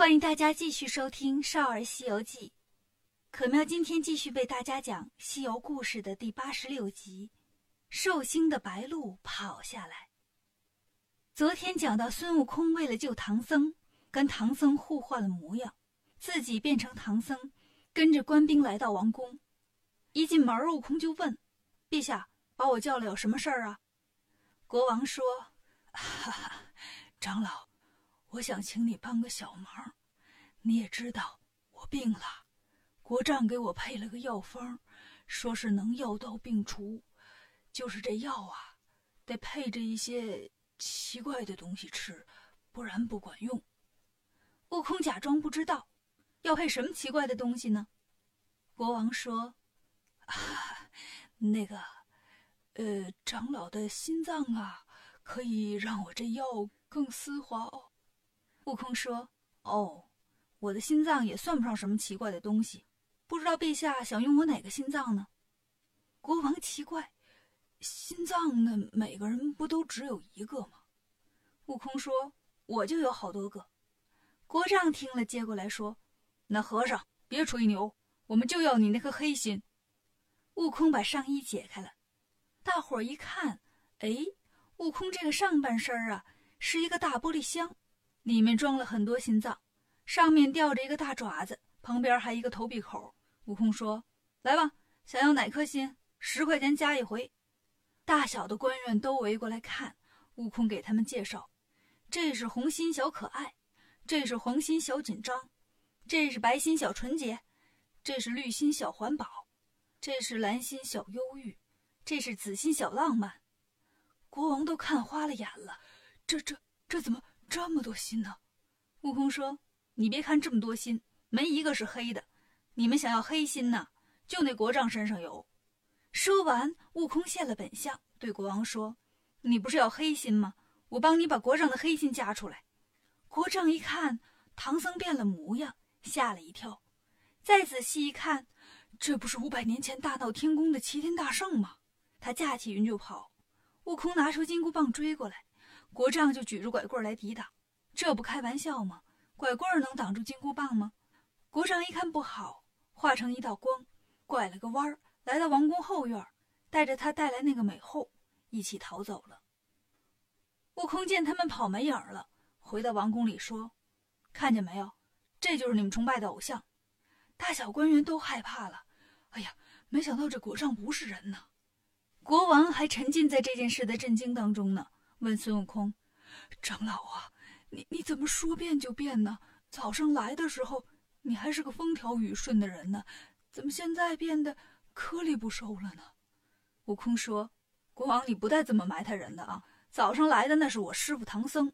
欢迎大家继续收听《少儿西游记》。可喵今天继续为大家讲《西游故事》的第八十六集：寿星的白鹿跑下来。昨天讲到孙悟空为了救唐僧，跟唐僧互换了模样，自己变成唐僧，跟着官兵来到王宫。一进门，悟空就问：“陛下把我叫来有什么事儿啊？”国王说：“哈哈，长老。”我想请你帮个小忙，你也知道我病了，国丈给我配了个药方，说是能药到病除，就是这药啊，得配着一些奇怪的东西吃，不然不管用。悟空假装不知道，要配什么奇怪的东西呢？国王说：“啊，那个，呃，长老的心脏啊，可以让我这药更丝滑哦。”悟空说：“哦，我的心脏也算不上什么奇怪的东西，不知道陛下想用我哪个心脏呢？”国王奇怪：“心脏呢？每个人不都只有一个吗？”悟空说：“我就有好多个。”国丈听了，接过来说：“那和尚别吹牛，我们就要你那颗黑心。”悟空把上衣解开了，大伙儿一看，哎，悟空这个上半身啊，是一个大玻璃箱。里面装了很多心脏，上面吊着一个大爪子，旁边还一个投币口。悟空说：“来吧，想要哪颗心？十块钱加一回。”大小的官员都围过来看。悟空给他们介绍：“这是红心小可爱，这是黄心小紧张，这是白心小纯洁，这是绿心小环保，这是蓝心小忧郁，这是紫心小浪漫。”国王都看花了眼了，这这这怎么？这么多心呢，悟空说：“你别看这么多心，没一个是黑的。你们想要黑心呢，就那国丈身上有。”说完，悟空现了本相，对国王说：“你不是要黑心吗？我帮你把国丈的黑心加出来。”国丈一看唐僧变了模样，吓了一跳。再仔细一看，这不是五百年前大闹天宫的齐天大圣吗？他驾起云就跑。悟空拿出金箍棒追过来。国丈就举着拐棍来抵挡，这不开玩笑吗？拐棍能挡住金箍棒吗？国丈一看不好，化成一道光，拐了个弯儿，来到王宫后院，带着他带来那个美后一起逃走了。悟空见他们跑没影了，回到王宫里说：“看见没有？这就是你们崇拜的偶像。”大小官员都害怕了。哎呀，没想到这国丈不是人呐！国王还沉浸在这件事的震惊当中呢。问孙悟空：“长老啊，你你怎么说变就变呢？早上来的时候，你还是个风调雨顺的人呢，怎么现在变得颗粒不收了呢？”悟空说：“国王，你不带这么埋汰人的啊！早上来的那是我师傅唐僧，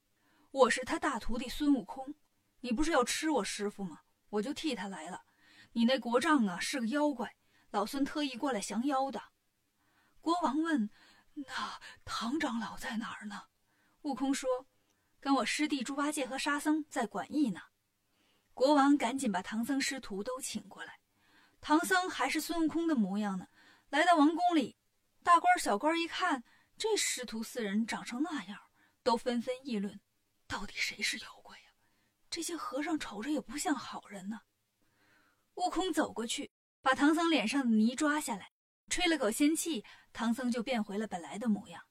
我是他大徒弟孙悟空。你不是要吃我师傅吗？我就替他来了。你那国丈啊是个妖怪，老孙特意过来降妖的。”国王问。那唐长老在哪儿呢？悟空说：“跟我师弟猪八戒和沙僧在馆驿呢。”国王赶紧把唐僧师徒都请过来。唐僧还是孙悟空的模样呢。来到王宫里，大官小官一看，这师徒四人长成那样，都纷纷议论：到底谁是妖怪呀？这些和尚瞅着也不像好人呢。悟空走过去，把唐僧脸上的泥抓下来。吹了口仙气，唐僧就变回了本来的模样。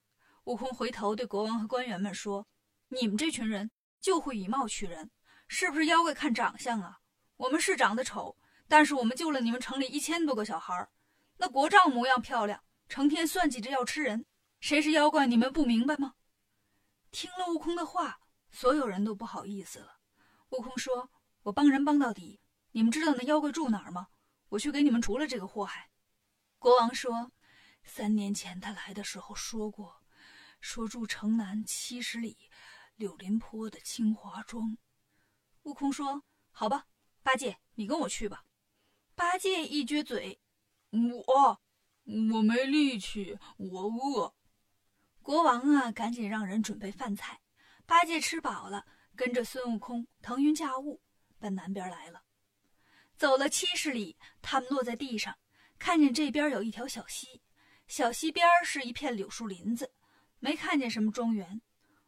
悟空回头对国王和官员们说：“你们这群人就会以貌取人，是不是妖怪看长相啊？我们是长得丑，但是我们救了你们城里一千多个小孩那国丈模样漂亮，成天算计着要吃人，谁是妖怪？你们不明白吗？”听了悟空的话，所有人都不好意思了。悟空说：“我帮人帮到底，你们知道那妖怪住哪儿吗？我去给你们除了这个祸害。”国王说：“三年前他来的时候说过，说住城南七十里柳林坡的清华庄。”悟空说：“好吧，八戒，你跟我去吧。”八戒一撅嘴：“我，我没力气，我饿。”国王啊，赶紧让人准备饭菜。八戒吃饱了，跟着孙悟空腾云驾雾奔南边来了。走了七十里，他们落在地上。看见这边有一条小溪，小溪边是一片柳树林子，没看见什么庄园。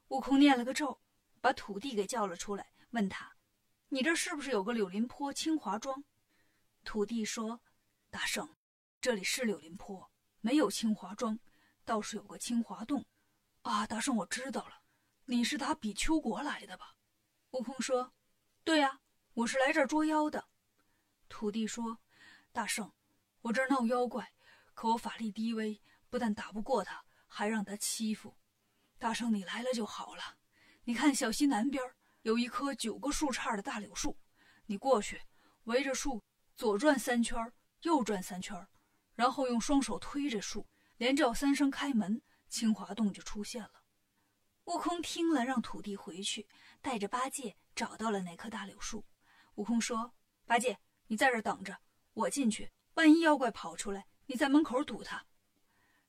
悟空念了个咒，把土地给叫了出来，问他：“你这是不是有个柳林坡清华庄？”土地说：“大圣，这里是柳林坡，没有清华庄，倒是有个清华洞。”啊，大圣，我知道了，你是打比丘国来的吧？悟空说：“对呀，我是来这儿捉妖的。”土地说：“大圣，我这儿闹妖怪，可我法力低微，不但打不过他，还让他欺负。大圣，你来了就好了。你看小溪南边有一棵九个树杈的大柳树，你过去围着树左转三圈，右转三圈，然后用双手推着树，连叫三声开门，清华洞就出现了。”悟空听了，让土地回去，带着八戒找到了那棵大柳树。悟空说：“八戒。”你在这等着，我进去。万一妖怪跑出来，你在门口堵他。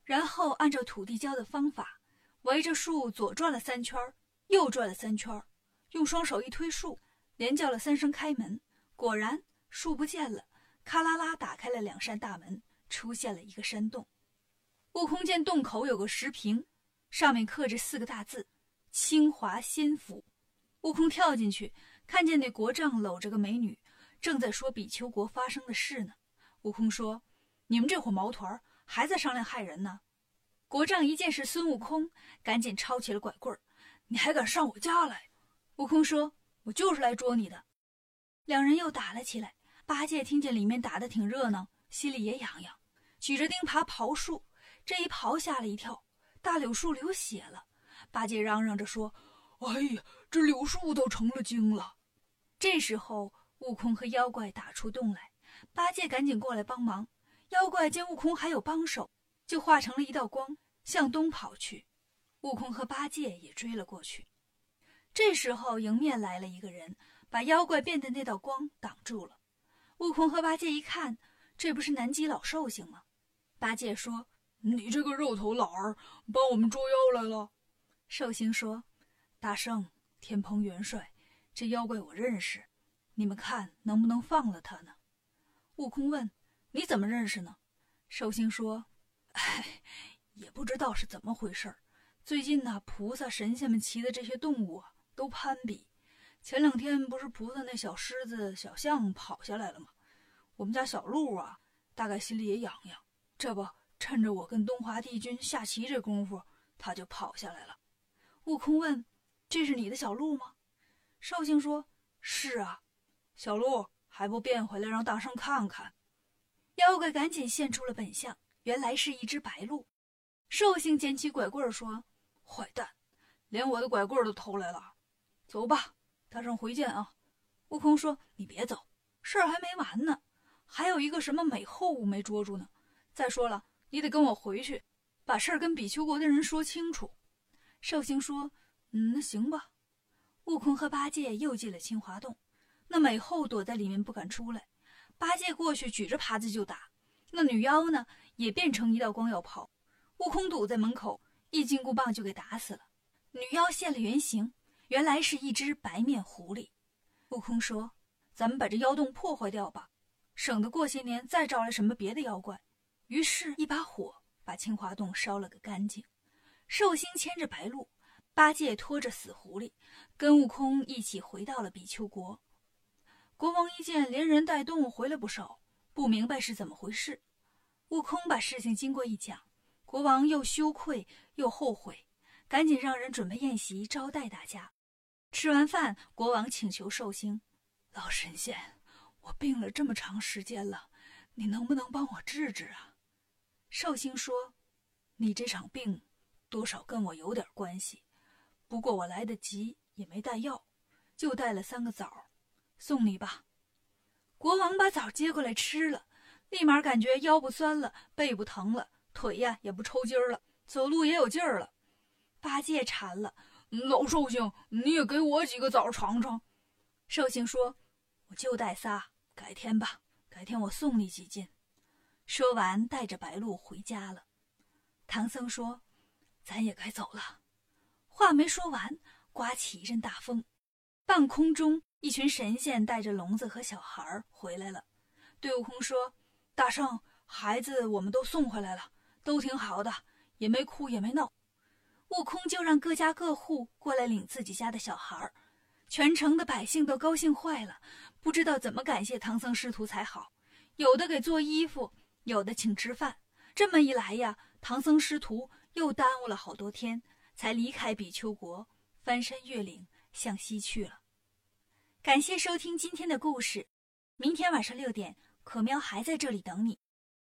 然后按照土地教的方法，围着树左转了三圈，右转了三圈，用双手一推树，连叫了三声开门。果然，树不见了，咔啦啦打开了两扇大门，出现了一个山洞。悟空见洞口有个石屏，上面刻着四个大字：“清华仙府”。悟空跳进去，看见那国丈搂着个美女。正在说比丘国发生的事呢，悟空说：“你们这伙毛团还在商量害人呢。”国丈一见是孙悟空，赶紧抄起了拐棍儿：“你还敢上我家来？”悟空说：“我就是来捉你的。”两人又打了起来。八戒听见里面打得挺热闹，心里也痒痒，举着钉耙刨树。这一刨吓了一跳，大柳树流血了。八戒嚷嚷着说：“哎呀，这柳树都成了精了。”这时候。悟空和妖怪打出洞来，八戒赶紧过来帮忙。妖怪见悟空还有帮手，就化成了一道光，向东跑去。悟空和八戒也追了过去。这时候迎面来了一个人，把妖怪变的那道光挡住了。悟空和八戒一看，这不是南极老寿星吗？八戒说：“你这个肉头老儿，帮我们捉妖来了。”寿星说：“大圣，天蓬元帅，这妖怪我认识。”你们看能不能放了他呢？悟空问：“你怎么认识呢？”寿星说：“哎，也不知道是怎么回事最近呢，菩萨、神仙们骑的这些动物啊，都攀比。前两天不是菩萨那小狮子、小象跑下来了吗？我们家小鹿啊，大概心里也痒痒。这不，趁着我跟东华帝君下棋这功夫，他就跑下来了。”悟空问：“这是你的小鹿吗？”寿星说：“是啊。”小鹿还不变回来，让大圣看看！妖怪赶紧现出了本相，原来是一只白鹿。寿星捡起拐棍说：“坏蛋，连我的拐棍都偷来了！走吧，大圣回见啊！”悟空说：“你别走，事儿还没完呢，还有一个什么美后物没捉住呢。再说了，你得跟我回去，把事儿跟比丘国的人说清楚。”寿星说：“嗯，那行吧。”悟空和八戒又进了清华洞。那美后躲在里面不敢出来，八戒过去举着耙子就打。那女妖呢，也变成一道光要跑。悟空堵在门口，一金箍棒就给打死了。女妖现了原形，原来是一只白面狐狸。悟空说：“咱们把这妖洞破坏掉吧，省得过些年再招来什么别的妖怪。”于是，一把火把清华洞烧了个干净。寿星牵着白鹿，八戒拖着死狐狸，跟悟空一起回到了比丘国。国王一见连人带动物回来不少，不明白是怎么回事。悟空把事情经过一讲，国王又羞愧又后悔，赶紧让人准备宴席招待大家。吃完饭，国王请求寿星：“老神仙，我病了这么长时间了，你能不能帮我治治啊？”寿星说：“你这场病，多少跟我有点关系，不过我来得急，也没带药，就带了三个枣。”送你吧，国王把枣接过来吃了，立马感觉腰不酸了，背不疼了，腿呀也不抽筋儿了，走路也有劲儿了。八戒馋了，老寿星，你也给我几个枣尝尝。寿星说：“我就带仨，改天吧，改天我送你几斤。”说完，带着白鹿回家了。唐僧说：“咱也该走了。”话没说完，刮起一阵大风，半空中。一群神仙带着笼子和小孩儿回来了，对悟空说：“大圣，孩子我们都送回来了，都挺好的，也没哭也没闹。”悟空就让各家各户过来领自己家的小孩儿全城的百姓都高兴坏了，不知道怎么感谢唐僧师徒才好。有的给做衣服，有的请吃饭。这么一来呀，唐僧师徒又耽误了好多天，才离开比丘国，翻山越岭向西去了。感谢收听今天的故事，明天晚上六点，可喵还在这里等你。